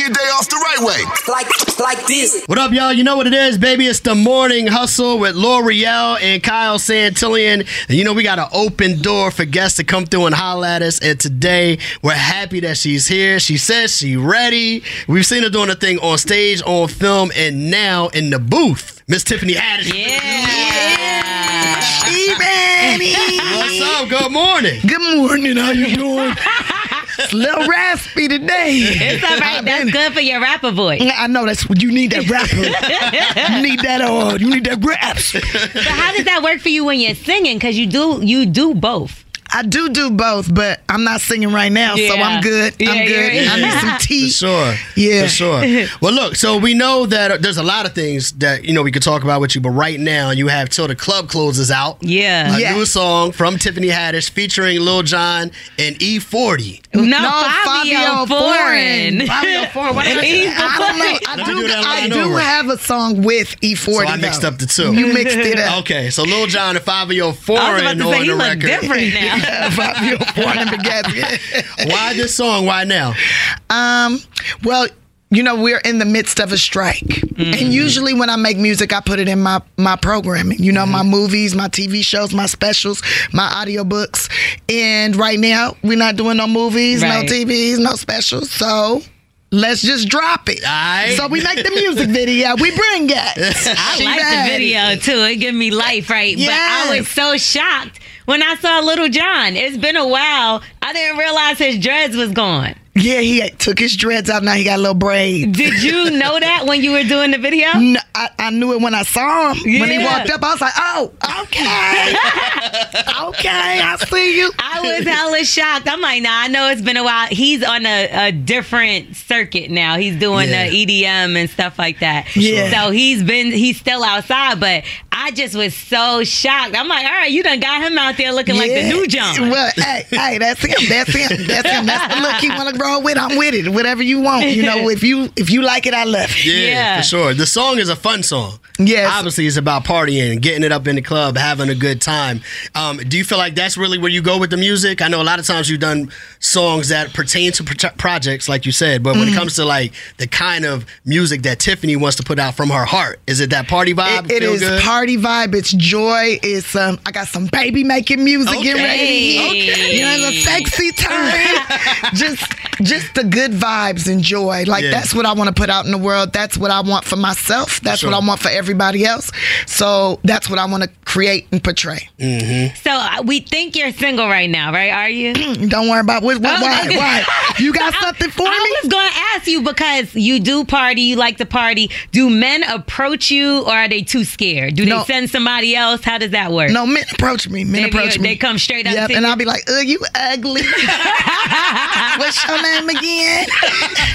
Your day off the right way. Like, like this. What up, y'all? You know what it is, baby. It's the morning hustle with Lore'l and Kyle Santillian. And you know, we got an open door for guests to come through and holler at us. And today, we're happy that she's here. She says she's ready. We've seen her doing a thing on stage, on film, and now in the booth. Miss Tiffany Haddish. Yeah. She ready. What's up? Good morning. Good morning. How you doing? It's a little raspy today. It's all right. That's good for your rapper voice. I know that's what you need. That rapper. you need that. Uh, you need that raps. So how does that work for you when you're singing? Because you do you do both. I do do both, but I'm not singing right now, so I'm good. Yeah, I'm good. you're- I need some tea. For sure. Yeah. For sure. Well, look, so we know that uh, there's a lot of things that, you know, we could talk about with you, but right now you have Till the Club Closes Out. Yeah. A Yeah. new song from Tiffany Haddish featuring Lil Jon and E E40. No, No, Fivio, Fivio Foreign. Foreign. Fivio Foreign. What did I say? I don't know. I do, do I do over. have a song with E40. So I mixed though. up the two. You mixed it up. Okay, so Lil Jon and Fivio Foreign I was Foreign about to on say he the look record. different now. Fivio and. Why this song? Why now? Um, well, you know, we're in the midst of a strike. Mm-hmm. And usually when I make music, I put it in my, my programming, you know, Mm-hmm. my movies, my TV shows, my specials, my audiobooks. And right now, we're not doing no movies, Right. no TVs, no specials. So let's just drop it. Aight. So we make the music video, we bring it. I She like the video too. It give me life, right? But I was so shocked when I saw Little John. It's been a while. I didn't realize his dreads was gone. Yeah, he took his dreads out. Now he got a little braid. Did you know that when you were doing the video? No, I, I knew it when I saw him. When he walked up, I was like, oh, okay. okay, I see you. I was hella shocked. I'm like, nah, I know it's been a while. He's on a, a different circuit now. He's doing Yeah. the EDM and stuff like that. Yeah. So he's been, he's still outside, but I just was so shocked. I'm like, all right, you done got him out there looking like the new John. Well, hey, hey, that's him. That's him. That's him. That's the look he want to grow with. I'm with it. Whatever you want. You know, if you if you like it, I love it. Yeah, Yeah. for sure. The song is a fun song. Yes. Obviously, it's about partying, getting it up in the club, having a good time. Um, do you feel like that's really where you go with the music? I know a lot of times you've done songs that pertain to pro- projects, like you said, but when Mm-hmm. it comes to like the kind of music that Tiffany wants to put out from her heart, is it that party vibe? It, it Feel is good? party vibe. It's joy. It's um. I got some baby making music. Get Okay. ready to hit. Okay. You know, the sexy time. just, just the good vibes and joy. Like Yeah. that's what I want to put out in the world. That's what I want for myself. That's Sure. what I want for everybody else. So that's what I want to create and portray. So uh, we think you're single right now, right? Are you? Don't worry about what. what Oh, why? Why? You got something for me? I was going to ask you because you do party, you like to party. Do men approach you or are they too scared? Do they No. Send somebody else? How does that work? No, men approach me. Men They- approach me. they come straight up Yep, and you? I'll be like, "Uh, you ugly. What's your name again?"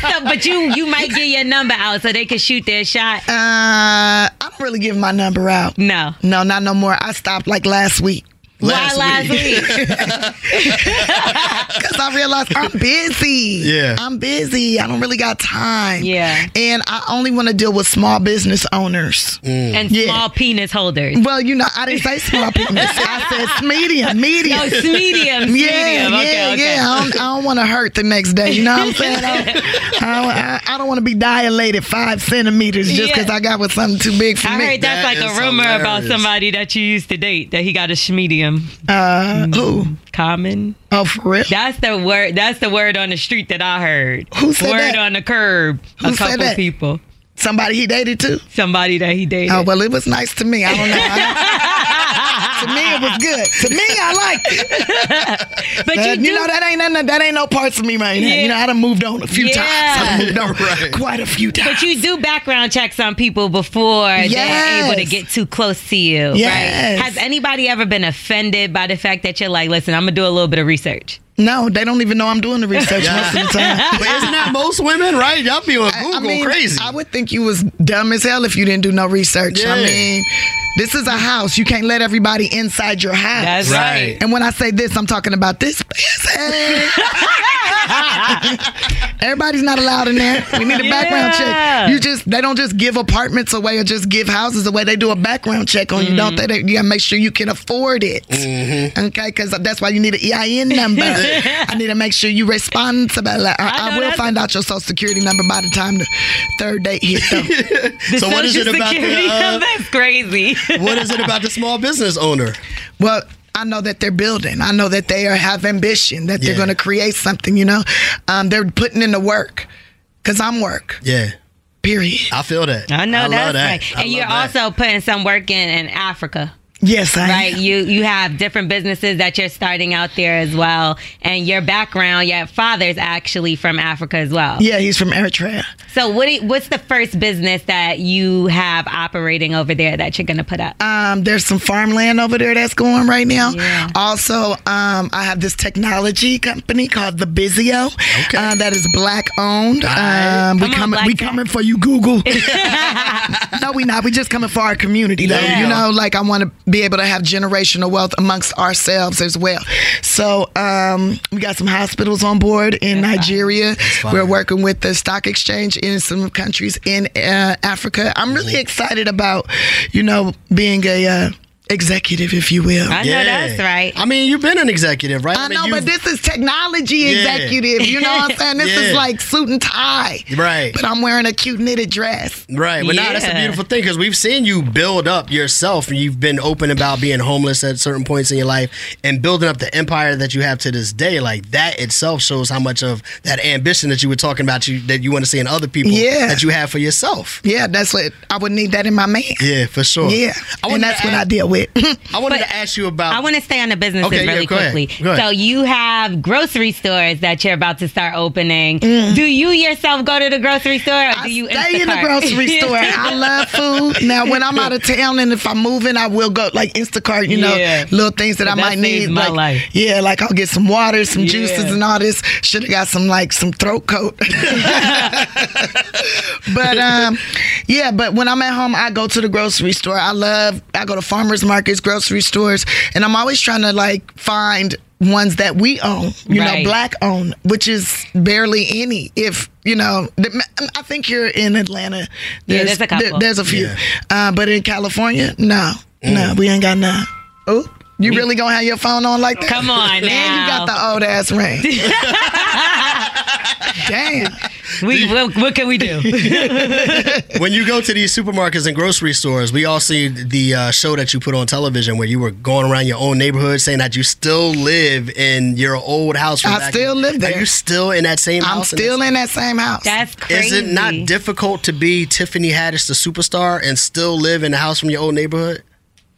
So- but you you might get your number out so they can shoot their shot. Uh, I don't really give my number out. No. No, not no more. I stopped like last week Last Why last week. week? because I realized I'm busy. Yeah. I'm busy. I don't really got time. Yeah. and I only want to deal with small business owners. Mm. and Yeah. small penis holders. Well, you know, I didn't say small penis. I said medium, medium. No, it's medium. Yeah, medium. yeah, Okay, okay. yeah. I don't, I don't want to hurt the next day. You know what I'm saying? I don't, I don't, I- I don't want to be dilated five centimeters just Yeah. because I got with something too big for I me. heard that's That like a rumor about somebody that you used to date that he got a schmedium. Uh, who? Common. Oh, for real? That's the word. That's the word on the street that I heard. Who said word that? on the curb. Who a said couple that? people. Somebody he dated too? Somebody that he dated. Oh, well, it was nice to me. I don't know. I- to me, it was good. To me, I liked it. but Uh, you, you, do, know, that ain't nothing, that ain't no parts of me right now. Yeah. You know, I done moved on a few Yeah. times. I moved on Right. quite a few times. But you do background checks on people before they're able to get too close to you. Yes. Right? Has anybody ever been offended by the fact that you're like, listen, I'm gonna do a little bit of research? no, they don't even know I'm doing the research most of the time. But isn't that most women, right? Y'all be on Google I mean, crazy. I would think you was dumb as hell if you didn't do no research. I mean, this is a house. You can't let everybody inside your house. That's Right. right. And when I say this, I'm talking about this pussy. Everybody's not allowed in there. We need a background Yeah. check. You just they don't just give apartments away or just give houses away. They do a background check on you, don't they? They- You gotta make sure you can afford it. Okay, because that's why you need an EIN number. I need to make sure you responsible. I, I I, will find out your social security number by the time the third date hit. Though. The So what is Social it about the, Security uh, number is crazy. what is it about the small business owner? Well, I know that they're building. I know that they are have ambition. That they're going to create something. You know, um, they're putting in the work. Cause I'm work. Yeah, Period. I feel that. I know love that's that. right. I And you're that. also putting some work in in Africa. Yes, I right am. you you have different businesses that you're starting out there as well and your background your father's actually from africa as well Yeah, he's from Eritrea. so what you- what's the first business that you have operating over there that you're gonna put up Um, there's some farmland over there that's going right now. Yeah. Also, um, I have this technology company called the Bizio. Okay. Uh, that is black owned. Alright. Um, we Come on, coming, we coming for you, Google. no, we not. We just coming for our community, though. Yeah. You know, like I want to be able to have generational wealth amongst ourselves as well. So um, we got some hospitals on board in Nigeria. We're working with the stock exchange in some countries in uh, Africa. I'm really excited about, you know, being a uh, executive, if you will. i know that's right I mean, you've been an executive, right? I mean, know, but this is technology Yeah. executive. You know what I'm saying? This Yeah. is like suit and tie. Right. But I'm wearing a cute knitted dress. Right, but now that's a beautiful thing because we've seen you build up yourself, you've been open about being homeless at certain points in your life, and building up the empire that you have to this day. Like that itself shows how much of that ambition that you were talking about you that you want to see in other people Yeah. that you have for yourself. Yeah, that's what I would need that in my man. Yeah, for sure. Yeah. I and that's what I deal with. I wanted But to ask you about. I want to stay on the businesses Okay, yeah, really go ahead. quickly. Go ahead. So you have grocery stores that you're about to start opening. Mm. Do you yourself go to the grocery store, or do I you stay in the grocery store. I love food. Now, when I'm out of town and if I'm moving, I will go like Instacart. You know, Yeah. little things that I That might need. my like, life. yeah, like I'll get some water, some Yeah. juices, and all this. Should have got some like some throat coat. but um, yeah. But when I'm at home, I go to the grocery store. I love. I go to farmers markets, grocery stores, and I'm always trying to like find ones that we own. You Right. know, black owned, which is barely any. If you know, I think you're in Atlanta. Yeah, there's a couple. there- there's a few, Yeah. uh, but in California, no, no, we ain't got none. Oh. You really gonna have your phone on like that? Come on man. And you got the old ass ring. Damn. We, what, what can we do? when you go to these supermarkets and grocery stores, we all see the uh, show that you put on television where you were going around your own neighborhood saying that you still live in your old house. from I back still in- live there. Are you still in that same I'm house? and still in that same house. That's crazy. Is it not difficult to be Tiffany Haddish, the superstar, and still live in the house from your old neighborhood?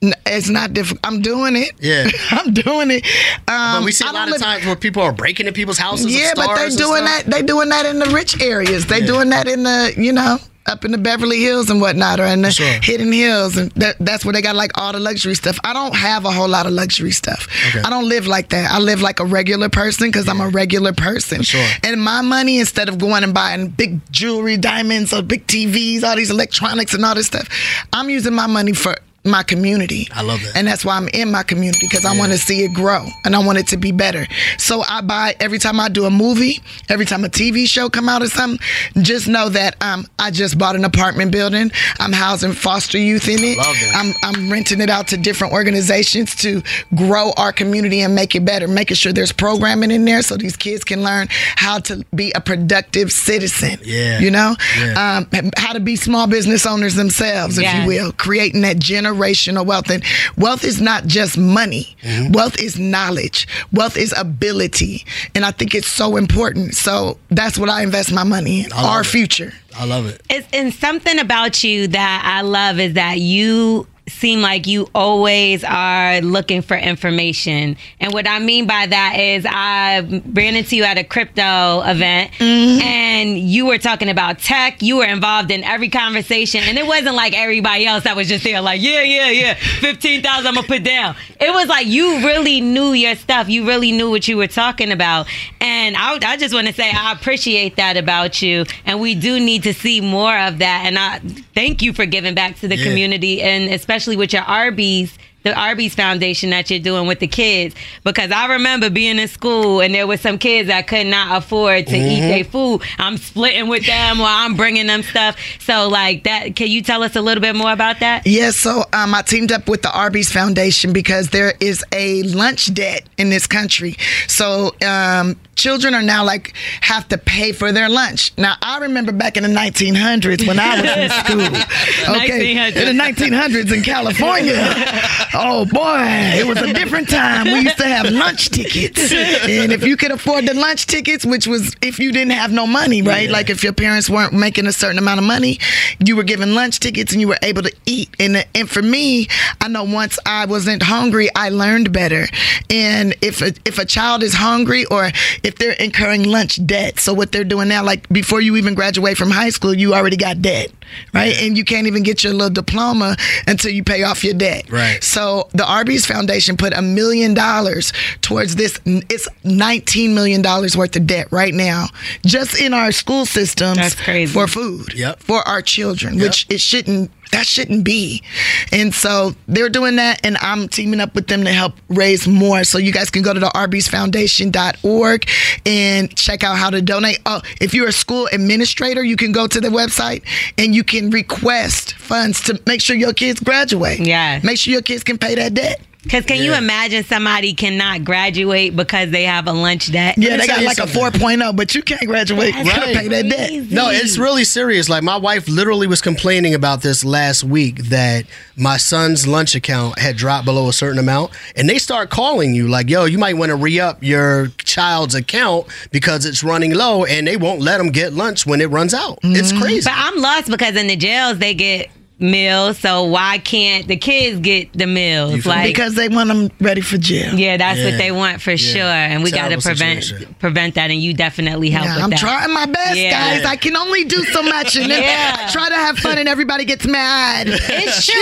It's not difficult. I'm doing it. Yeah. I'm doing it. Um, But we see a lot of times where people are breaking in people's houses. Yeah, but they doing that. They doing that in the rich areas. They Yeah. doing that in the you know up in the Beverly Hills and whatnot, or in the Sure. hidden hills, and that, that's where they got like all the luxury stuff. I don't have a whole lot of luxury stuff. Okay. I don't live like that. I live like a regular person because I'm a regular person. sure. And my money, instead of going and buying big jewelry, diamonds, or big TVs, all these electronics and all this stuff, I'm using my money for my community. I love that. And that's why I'm in my community because I want to see it grow and I want it to be better. So I buy every time I do a movie, every time a TV show come out or something. Just know that um, I just bought an apartment building. I'm housing foster youth in it. Love that. I'm I'm renting it out to different organizations to grow our community and make it better. Making sure there's programming in there so these kids can learn how to be a productive citizen. Yeah. You know, Yeah. um, how to be small business owners themselves, if Yes. you will, creating that generational wealth. And wealth is not just money. Mm-hmm. Wealth is knowledge. Wealth is ability. And I think it's so important. So that's what I invest my money in. Our it. future. I love it. It's, and something about you that I love is that you seem like you always are looking for information. And what I mean by that is I ran into you at a crypto event mm-hmm. and you were talking about tech. You were involved in every conversation. And it wasn't like everybody else that was just there like, yeah, yeah, yeah, 15,000 I'm going to put down. It was like you really knew your stuff. You really knew what you were talking about. And I, I just want to say I appreciate that about you. And we do need to see more of that. And I thank you for giving back to the Yeah. community and especially with your Arby's the Arby's Foundation that you're doing with the kids because I remember being in school and there was some kids that could not afford to eat their food. I'm splitting with them while I'm bringing them stuff. So like that, can you tell us a little bit more about that? Yes, so um, I teamed up with the Arby's Foundation because there is a lunch debt in this country. So um, children are now like have to pay for their lunch. Now I remember back in the 1900s when I was in school. Okay, 1900s. in the 1900s in California. Oh boy, it was a different time. We used to have lunch tickets, and if you could afford the lunch tickets, which was if you didn't have no money, right? Like if your parents weren't making a certain amount of money, you were given lunch tickets and you were able to eat. And and for me, I know once I wasn't hungry, I learned better. And if a, if a child is hungry or if they're incurring lunch debt, so what they're doing now, like before you even graduate from high school, you already got debt, right? And you can't even get your little diploma until you pay off your debt. Right. So the Arby's Foundation put a million dollars towards this. It's nineteen million dollars worth of debt right now, just in our school systems for food Yep. for our children, which it shouldn't. That shouldn't be. And so they're doing that, and I'm teaming up with them to help raise more. So you guys can go to the arbysfoundation.org and check out how to donate. Oh, if you're a school administrator, you can go to the website and you can request funds to make sure your kids graduate. Yeah. Make sure your kids can pay that debt. Because can you imagine somebody cannot graduate because they have a lunch debt? Yeah, they got you like a something. 4.0, but you can't graduate. You gotta Right. pay that debt. No, it's really serious. Like my wife literally was complaining about this last week that my son's lunch account had dropped below a certain amount, and they start calling you like, "Yo, you might want to re-up your child's account because it's running low," and they won't let them get lunch when it runs out. It's Mm-hmm. crazy. But I'm lost because in the jails they get meals, so why can't the kids get the meals? You feel me? Like Because they want them ready for jail. yeah, that's Yeah. what they want for sure, and we got to prevent situation. prevent that, and you definitely help Yeah, with I'm that. trying my best, Yeah. guys. I can only do so much, and then Yeah. I try to have fun, and everybody gets mad. It's true.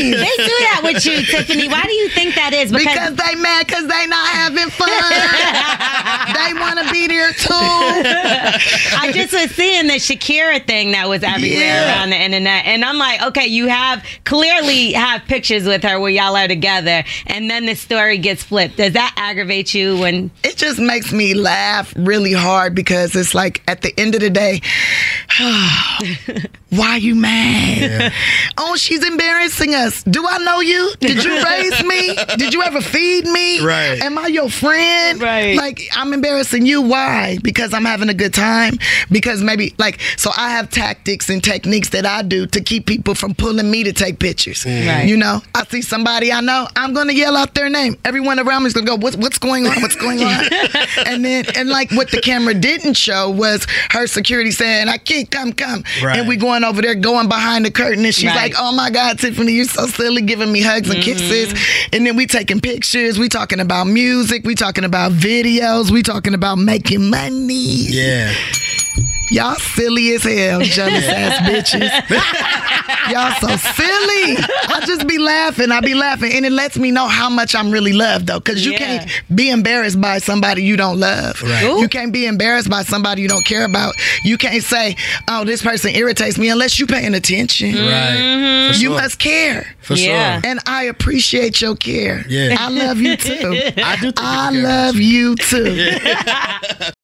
Jeez. They do that with you, Tiffany. Why do you think that is? Because they mad because they not having fun. they want to be there too. I just was seeing the Shakira thing that was everywhere Yeah. around the internet, and I'm like, okay, you have clearly have pictures with her where y'all are together, and then the story gets flipped. Does that aggravate you when? It just makes me laugh really hard because it's like at the end of the day, why are you mad? Oh, she's embarrassing us. Do I know you? Did you raise me? Did you ever feed me? Right. Am I your friend? Right. Like I'm embarrassing you. Why? Because I'm having a good time. Because maybe like so I have tactics and techniques that I do to keep people from pulling me to take pictures. Mm. Right. You know, I see somebody I know, I'm gonna yell out their name. Everyone around me is gonna go, What's what's going on? What's going on? and then and like what the camera didn't show was her security saying, I can't come, come. Right. And we going over there going behind the curtain and she's Right. like, Oh my God, Tiffany, you're so silly, giving me hugs and mm-hmm. kisses. And then we taking pictures, we talking about music, we talking about videos, we talking about making money. yeah. Y'all silly as hell, jealous ass bitches. Y'all so silly. I just be laughing. I be laughing. And it lets me know how much I'm really loved though. Cause you Yeah. can't be embarrassed by somebody you don't love. Right. You can't be embarrassed by somebody you don't care about. You can't say, oh, this person irritates me unless you're paying attention. Right. Mm-hmm. For You sure. must care. For Yeah. sure. And I appreciate your care. Yeah. I love you too. I do think I people care about love you too.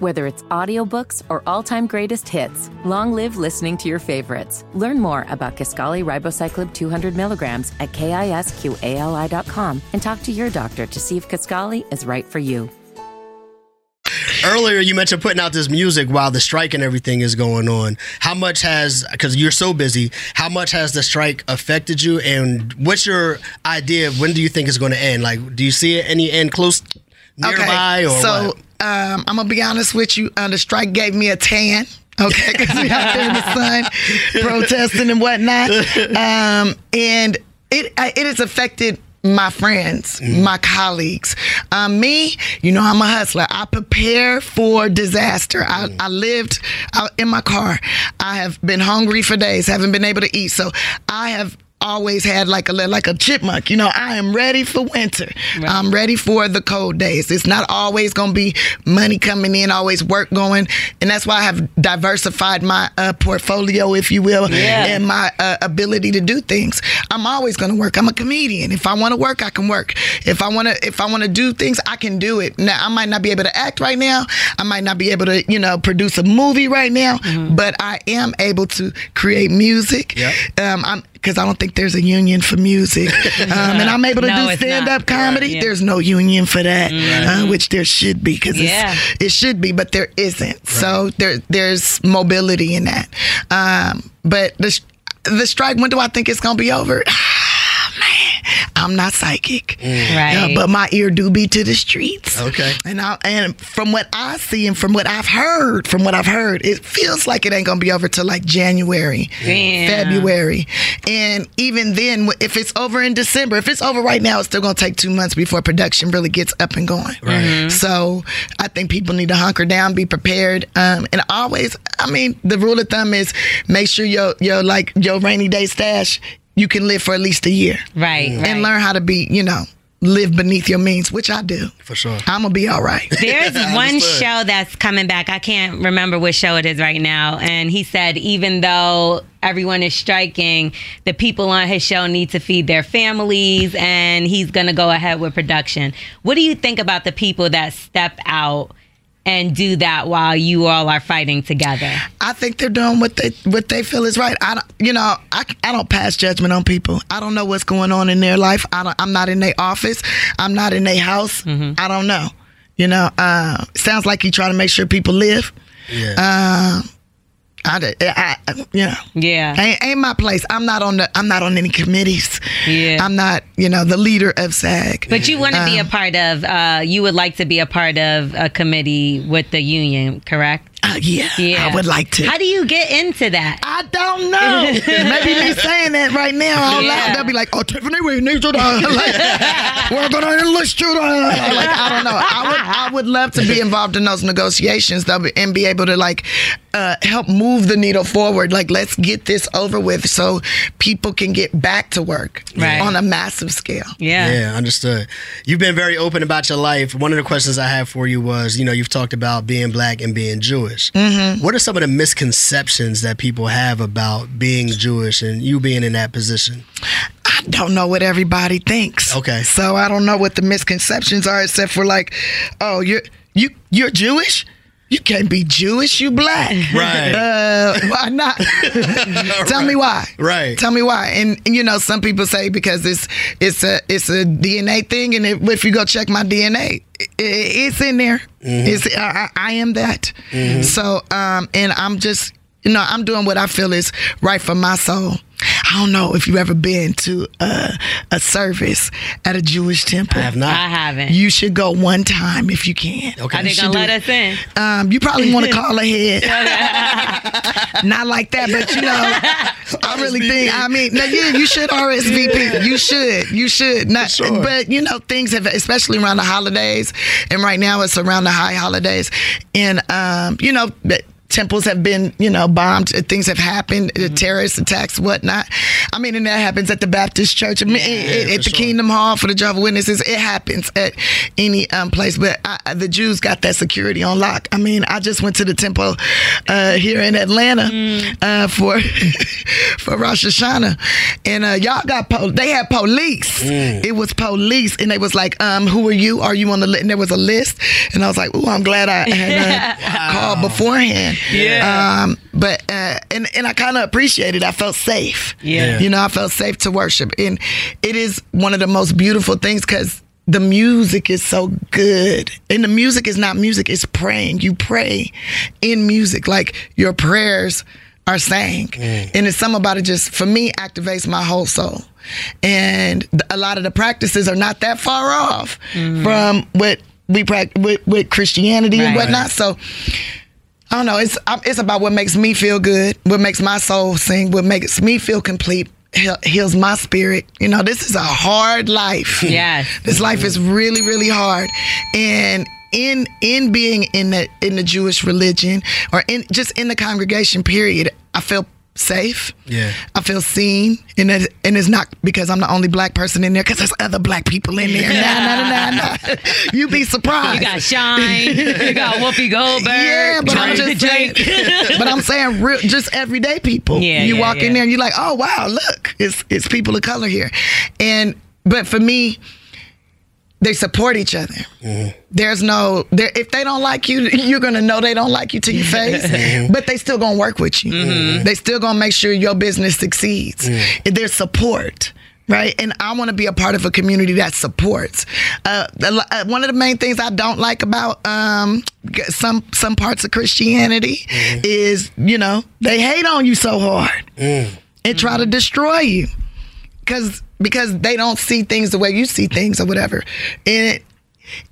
Whether it's audiobooks or all-time greatest hits, long live listening to your favorites. Learn more about Kisqali Ribociclib 200 milligrams at kisqali.com and talk to your doctor to see if Kisqali is right for you. Earlier, you mentioned putting out this music while the strike and everything is going on. How much has, because you're so busy, how much has the strike affected you? And what's your idea of when do you think it's going to end? Like, do you see any end close nearby or so um, I'm gonna be honest with you. Uh, the strike gave me a tan. Okay, because we out there in the sun protesting and whatnot. Um, and it I- it has affected my friends, my colleagues. Um, me, you know, I'm a hustler. I prepare for disaster. I, I lived out in my car. I have been hungry for days, haven't been able to eat. So I have always had like a like a chipmunk. You know, I am ready for winter. I'm ready for the cold days. It's not always going to be money coming in, always work going, and that's why I have diversified my uh, portfolio, if you will, Yeah. and my uh, ability to do things. I'm always going to work. I'm a comedian. If I want to work, I can work. If I want to, if I want to do things, I can do it. Now, I might not be able to act right now. I might not be able to, you know, produce a movie right now, Mm-hmm. but I am able to create music. Yep. Um, I'm because I don't think there's a union for music, um, and I'm able to No, do stand up comedy. Yeah. There's no union for that, uh, which there should be because Yeah. it should be, but there isn't. So there there's mobility in that. Um, but the the strike. When do I think it's gonna be over? Man, I'm not psychic, Right. Uh, but my ear do be to the streets. Okay. and I and from what I see and from what I've heard, from what I've heard, it feels like it ain't gonna be over till like January, Damn. February, and even then, if it's over in December, if it's over right now, it's still gonna take two months before production really gets up and going. Right. So I think people need to hunker down, be prepared, um, and always. I mean, the rule of thumb is make sure your your like your rainy day stash you can live for at least a year, Right, right. and learn how to be, you know, live beneath your means, which I do. For sure. I'm gonna be all right. There's one show that's coming back. I can't remember which show it is right now. And he said, even though everyone is striking, the people on his show need to feed their families and he's going to go ahead with production. What do you think about the people that step out and do that while you all are fighting together? I think they're doing what they what they feel is right. I don't, you know, I, I don't pass judgment on people. I don't know what's going on in their life. I don't, I'm not in their office. I'm not in their house. I don't know. You know, uh, sounds like you try to make sure people live. Yeah. Uh, I, did- I, I you Yeah. ain't, ain't my place. I'm not on the. I'm not on any committees. Yeah. I'm not, you know, the leader of SAG. But you want to be a part of, uh, you would like to be a part of a committee with the union, correct? Uh, yeah, I would like to. How do you get into that? I don't know. Maybe me saying that right now out Yeah. loud, they'll be like, "Oh, Tiffany, we need you to like, we're gonna enlist you to like." I don't know. I would, I would love to be involved in those negotiations, though, and be able to like uh, help move the needle forward. Like, let's get this over with, so people can get back to work Right. on a massive scale. Yeah. Yeah, understood. You've been very open about your life. One of the questions I have for you was, you know, you've talked about being black and being Jewish. Mm-hmm. What are some of the misconceptions that people have about being Jewish and you being in that position? I don't know what everybody thinks. Okay. So I don't know what the misconceptions are, except for like, oh, you're you you're Jewish. You can't be Jewish. You black. Right. Uh, why not? Tell me why. Right. Tell me why. And, and, you know, some people say because it's it's a it's a DNA thing, and if, if you go check my DNA, i it's in there. It's I, I I am that. So um, and I'm just you know I'm doing what I feel is right for my soul. I don't know if you've ever been to a, a service at a Jewish temple. I have not. I haven't. You should go one time if you can. Okay. Are they You gonna let do us in? um, you probably want to call ahead. Not like that, but you know, I really think. I mean, no, yeah, you should RSVP. You should. You should. Not, sure. but you know, things have, especially around the holidays, and right now it's around the high holidays, and um, you know. but Temples have been, you know, bombed. uh, Things have happened, Mm-hmm. uh, terrorist attacks, whatnot. I mean, and that happens at the Baptist church, I mean, at, Yeah, at the sure. Kingdom Hall for the Jehovah Witnesses. It happens at any um, place, but I, the Jews got that security on lock. I mean, I just went to the temple uh, here in Atlanta uh, for for Rosh Hashanah, and uh, y'all got po- they had police. It was police, and they was like, um, "Who are you? Are you on the list?" And there was a list, and I was like, "Ooh, I'm glad I had uh, called beforehand." Yeah. Um, but uh, and and I kind of appreciated. I felt safe. Yeah. You know, I felt safe to worship, and it is one of the most beautiful things because the music is so good, and the music is not music; it's praying. You pray in music, like your prayers are sang, and it's something about it. Just for me, activates my whole soul, and a lot of the practices are not that far off from what we practice with, with Christianity and whatnot. So. I don't know. It's it's about what makes me feel good, what makes my soul sing, what makes me feel complete, heals my spirit. You know, this is a hard life. Yes. This life is really, really hard. And in in being in the in the Jewish religion or in just in the congregation period, I feel safe. Yeah. I feel seen, and it, and it's not because I'm the only black person in there. Because there's other black people in there. Nah, nah, nah, nah, nah. You be surprised. You got Shine. you got Whoopi Goldberg. Yeah, but I'm just saying. but I'm saying, real, just everyday people. Yeah, you yeah, walk yeah. in there and you're like, oh wow, look, it's it's people of color here, and but for me, they support each other. There's no there if they don't like you, you're gonna know they don't like you to your face, but they still gonna work with you. They still gonna make sure your business succeeds. There's support. Right, and I want to be a part of a community that supports. Uh, uh, one of the main things I don't like about um, some some parts of Christianity is, you know, they hate on you so hard and try to destroy you because because they don't see things the way you see things or whatever. And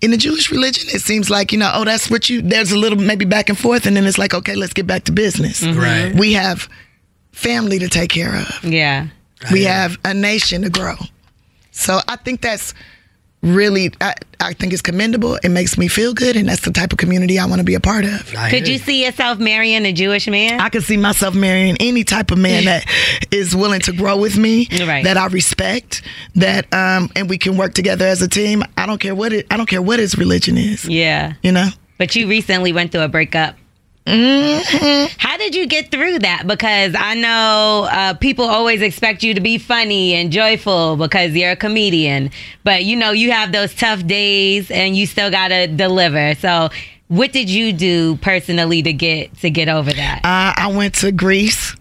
in the Jewish religion, it seems like you know, oh, that's what you. There's a little maybe back and forth, and then it's like, okay, let's get back to business. Mm-hmm. Right. We have family to take care of. Yeah. We have a nation to grow. So I think that's really, I, I think it's commendable. It makes me feel good, and that's the type of community I want to be a part of. I Could you see yourself marrying a Jewish man? I could see myself marrying any type of man that is willing to grow with me, Right. that I respect, that um, and we can work together as a team. I don't care what it. I don't care what his religion is. yeah. You know. But you recently went through a breakup. Mm-hmm. How did you get through that? Because I know uh, people always expect you to be funny and joyful because you're a comedian, but you know you have those tough days and you still gotta deliver. So, what did you do personally to get to get over that? Uh, I went to Greece.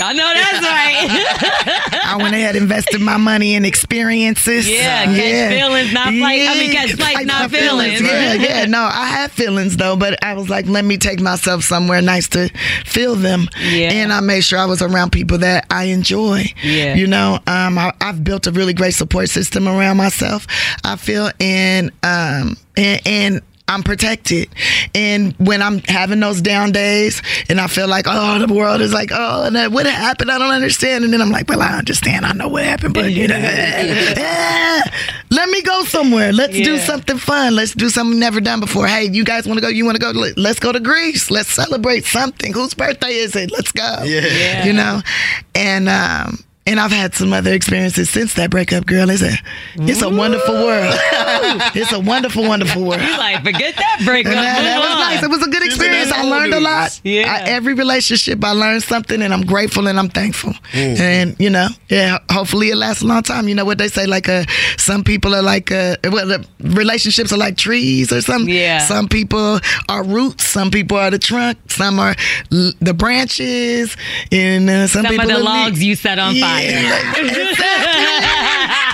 I know that's right. I went ahead and invested my money in experiences. Yeah, catch feelings, not flight- I mean, catch flights, not feelings. Yeah, yeah. No, I had feelings though, but I was like, let me take myself somewhere nice to feel them. Yeah. And I made sure I was around people that I enjoy. Yeah. You know, um, I, I've built a really great support system around myself. I feel, and um, and. and I'm protected. And when I'm having those down days and I feel like, oh, the world is like, oh, and that, what happened? I don't understand. And then I'm like, well, I understand. I know what happened, but you know, eh, let me go somewhere. Let's do something fun. Let's do something never done before. Hey, you guys want to go? You want to go? Let- Let's go to Greece. Let's celebrate something. Whose birthday is it? Let's go. Yeah. You know, and um, and I've had some other experiences since that breakup, girl. It's a it's a wonderful world. it's a wonderful, wonderful world. you like forget that breakup. And that, that move was on. nice. It was a good experience. I learned a lot. Yeah. I, every relationship, I learned something, and I'm grateful and I'm thankful. And you know, yeah, hopefully it lasts a long time. You know what they say? Like, uh, some people are like, uh, well, the relationships are like trees or something. Yeah. Some people are roots. Some people are the trunk. Some are l- the branches. And uh, some, Some people of the are logs leaves. you set on Yeah, fire.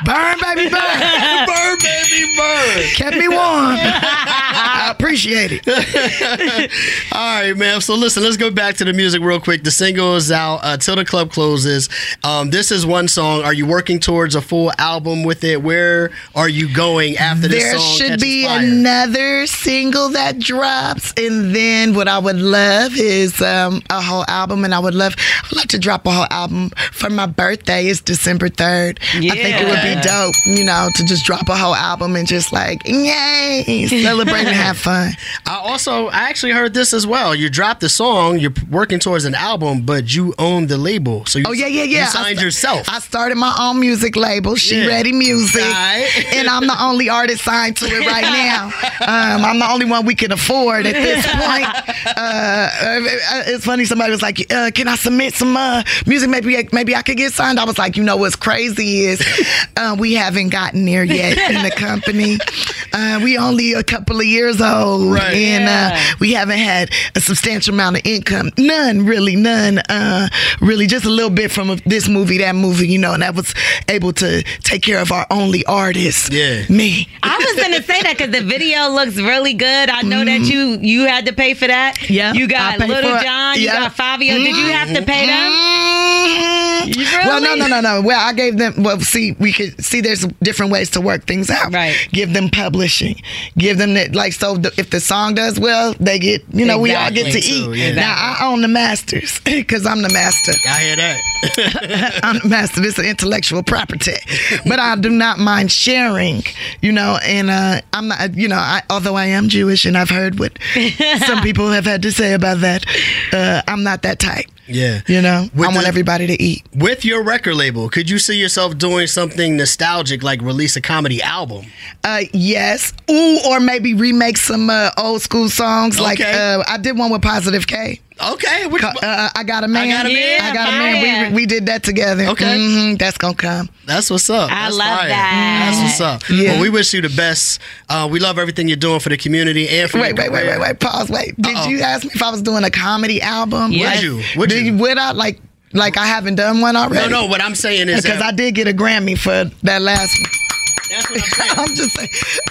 burn, baby, burn. Burn, baby, burn. Kept me warm. I appreciate it. All right, man. So listen, let's go back to the music real quick. The single is out uh, till the club closes. Um, this is one song. Are you working towards a full album with it? Where are you going after this there song should be fire? another single that drops and then what i would love is um, a whole album and i would love i'd love to drop a whole album for my birthday it's december 3rd i think it would Yeah. dope you know to just drop a whole album and just like yay celebrate and have fun I also, I actually heard this as well. You dropped the song. You're working towards an album, but you own the label. So you, Oh yeah, yeah, yeah. You I signed sta- yourself. I started my own music label, She Yeah. Ready Music, Alright. and I'm the only artist signed to it right now. Um, I'm the only one we can afford at this point. Uh, uh, it's funny. Somebody was like, uh, "Can I submit some uh, music? Maybe maybe I could get signed." I was like, "You know what's crazy is uh, we haven't gotten there yet in the company. Uh, we only a couple of years old, Right. and Yeah. uh, we haven't had a substantial amount of income. None, really, none. Uh, really, just a little bit from this movie, that movie, you know, and that was able to take care of our only artist. Yeah. Me. I was gonna say that because the video looks really good. I know that you you had to pay for that. Mm-hmm. Yeah, you got Little for it. John. You got Fivio. Did you have to pay them? Mhm. Well, no, no, no, no. Well, I gave them. Well, see, we could see there's different ways to work things out. Right. Give them publishing. Give them that. Like, so the, if the song does well, they get. You know, we all get to Exactly. eat. Yeah. Now I own the masters because I'm the master. I hear that. I'm the master. This is intellectual property, but I do not mind sharing. You know, and uh, I'm not. You know, I, although I am Jewish, and I've heard what some people have had to say about that. Uh, I'm not that type. Yeah. You know, With I want everybody to eat. With your record label, could you see yourself doing something nostalgic like release a comedy album? Uh, yes. Ooh, or maybe remake some uh, old school songs. Like uh, I did one with Positive K. Okay. Which, Uh, I got a man. Got a Man? I got a man. We, we did that together. Okay. Mhm, that's gonna come. that's what's up. I That's love fire. that. That's what's up. Yeah. Well, we wish you the best. Uh, we love everything you're doing for the community and for Wait, your wait, wait, wait, wait. Pause. Wait. Did Uh-oh. you ask me if I was doing a comedy album? Yeah. Would you? Would Did you? Would I like? Like I haven't done one already. No, already. no. What I'm saying is Because that, I did get a Grammy for that last one. What I'm saying. I'm just saying.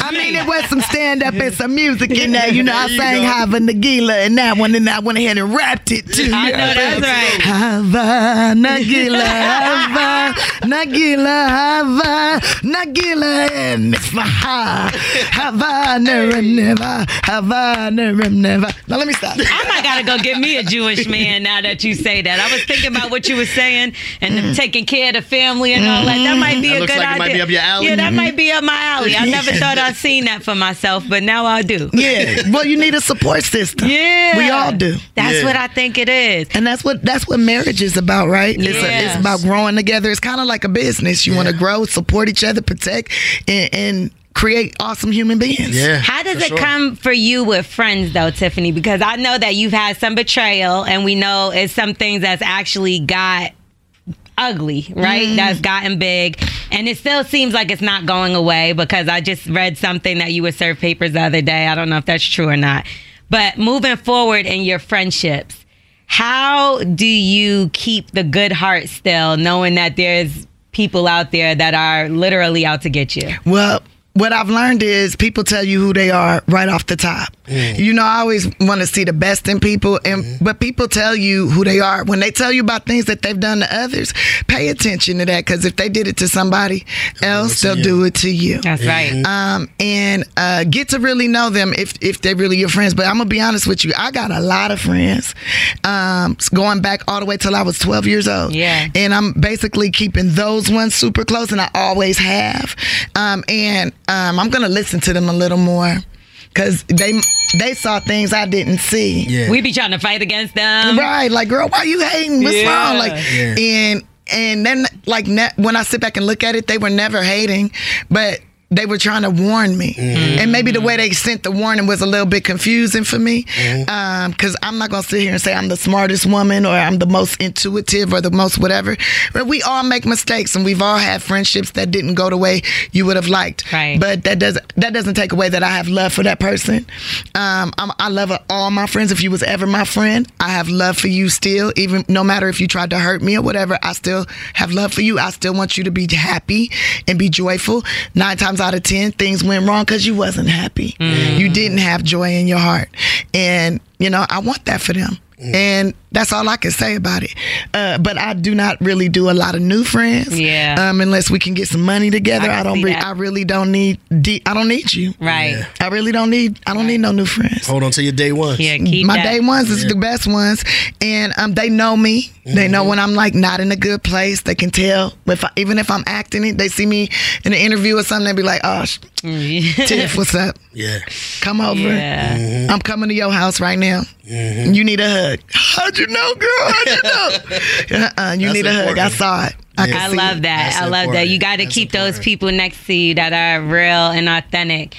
I mean, it was some stand up and some music in there. You know, I you sang. Hava Nagila and that one, and I went ahead and rapped it too. I know that's right. Hava Nagila, Hava Nagila, Hava Nagila, and it's my ha. Hava never, Hava never. Now let me stop. I might gotta go get me a Jewish man now that you say that. I was thinking about what you were saying and them mm. taking care of the family and all that. That might be That a looks good like it idea. might be up your alley. Yeah, that mm-hmm. might be up my alley. I never thought I'd seen that for myself, but now I do. Yeah, well, you need a support system. Yeah. we all do. That's Yeah. what I think it is. And that's what that's what marriage is about, right? It's, a, it's about growing together. It's kind of like a business. You want to grow, support each other, protect, and, and create awesome human beings. Yeah. How does it sure. come for you with friends though, Tiffany? Because I know that you've had some betrayal and we know it's some things that's actually got ugly, right? Mm. That's gotten big. And it still seems like it's not going away because I just read something that you would serve papers the other day. I don't know if that's true or not. But moving forward in your friendships, how do you keep the good heart still knowing that there's people out there that are literally out to get you? Well, what I've learned is people tell you who they are right off the top. You know, I always want to see the best in people, and but people tell you who they are when they tell you about things that they've done to others. Pay attention to that because if they did it to somebody else, to they'll you. do it to you. That's right. um, and uh, get to really know them if if they're really your friends. But I'm gonna be honest with you, I got a lot of friends, um, going back all the way till I was 12 years old. Yeah. and I'm basically keeping those ones super close, and I always have. Um, and um, I'm gonna listen to them a little more because they they saw things I didn't see. Yeah. We be trying to fight against them. Right, like girl, why you hating? What's Yeah. wrong? Like, Yeah. and and then like ne- when I sit back and look at it, they were never hating, but they were trying to warn me, mm-hmm. and maybe the way they sent the warning was a little bit confusing for me, mm-hmm. um, because I'm not gonna sit here and say I'm the smartest woman or I'm the most intuitive or the most whatever. But we all make mistakes, and we've all had friendships that didn't go the way you would have liked. Right. But that doesn't that doesn't take away that I have love for that person. Um, I'm, I love all my friends. If you was ever my friend, I have love for you still. Even no matter if you tried to hurt me or whatever, I still have love for you. I still want you to be happy and be joyful. Nine times out of ten, things went wrong because you wasn't happy. Mm. You didn't have joy in your heart, and you know I want that for them. And that's all I can say about it. Uh, but I do not really do a lot of new friends. Yeah. Um, unless we can get some money together. I I, don't. Re- I really don't need. De- I don't need you. Right. I really don't need. I don't need no new friends. Hold on to your day ones. Yeah, keep My that. day ones is the best ones, and um, they know me. They know Mm-hmm. when I'm like not in a good place. They can tell if I, even if I'm acting it. They see me in an interview or something. They be like, "Oh, sh- Tiff, what's up? Yeah. Come over. Yeah. Mm-hmm. I'm coming to your house right now. Mm-hmm. You need a hug. How'd you know, girl? How'd you know? uh-uh, you That's need a hug. I saw it. I, Yeah. I love that. That's I love that. You got to That's keep those people next to you that are real and authentic.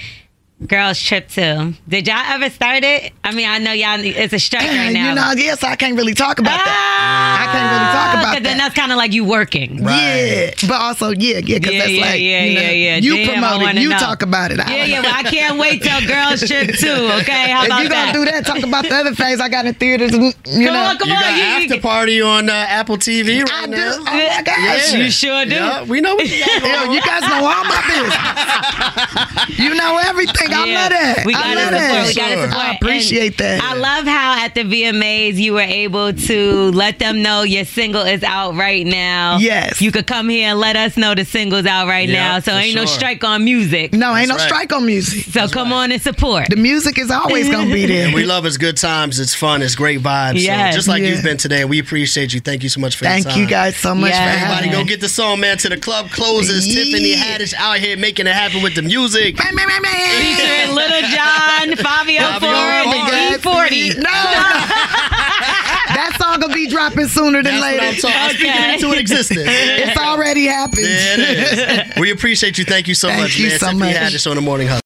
Girls Trip too. Did y'all ever start it? I mean, I know y'all. It's a strike right now. You know, yes, I can't really talk about that. Ah, I can't really talk about 'cause Then that's kind of like you working. Right. Yeah, but also yeah, yeah, because Yeah, that's yeah, like yeah, you know, yeah, yeah. you Damn, promote it, you know. talk about it. I Yeah, don't yeah. Well, I can't wait till Girls Trip too. Okay, how if about you gonna do that, talk about the other things I got in theaters. You Come know, on, come You on. got you- after you- party on uh, Apple TV right I do. now. Oh my gosh. Yeah, you sure do. Yeah, we know what you got going you guys know all my business. you know everything I love that. We gotta love support. that. We gotta Sure. support. I appreciate And that. I love how at the VMAs you were able to let them know your single is out right now. Yes. You could come here and let us know the single's out right Yeah, now. So for ain't no strike on music. No, ain't no right. strike on music. So come on and support. The music is always gonna be there. We love it's good times. It's fun. It's great vibes. Yes. So just like Yeah. you've been today, we appreciate you. Thank you so much for your Thank you guys so much Yeah. for having Everybody me. go get the song, man, to the club closes. Yeah. Tiffany Haddish out here making it happen with the music. Featuring Little John, Fivio Fivio Ford, Ford. and E40. No, no. that song will be dropping sooner than That's what I'm later. talking. I'm speaking into existence. It's already happened. There it is. We appreciate you. Thank you so much. Thank much, you man. so Tiffany much. Haddish on the morning hustle.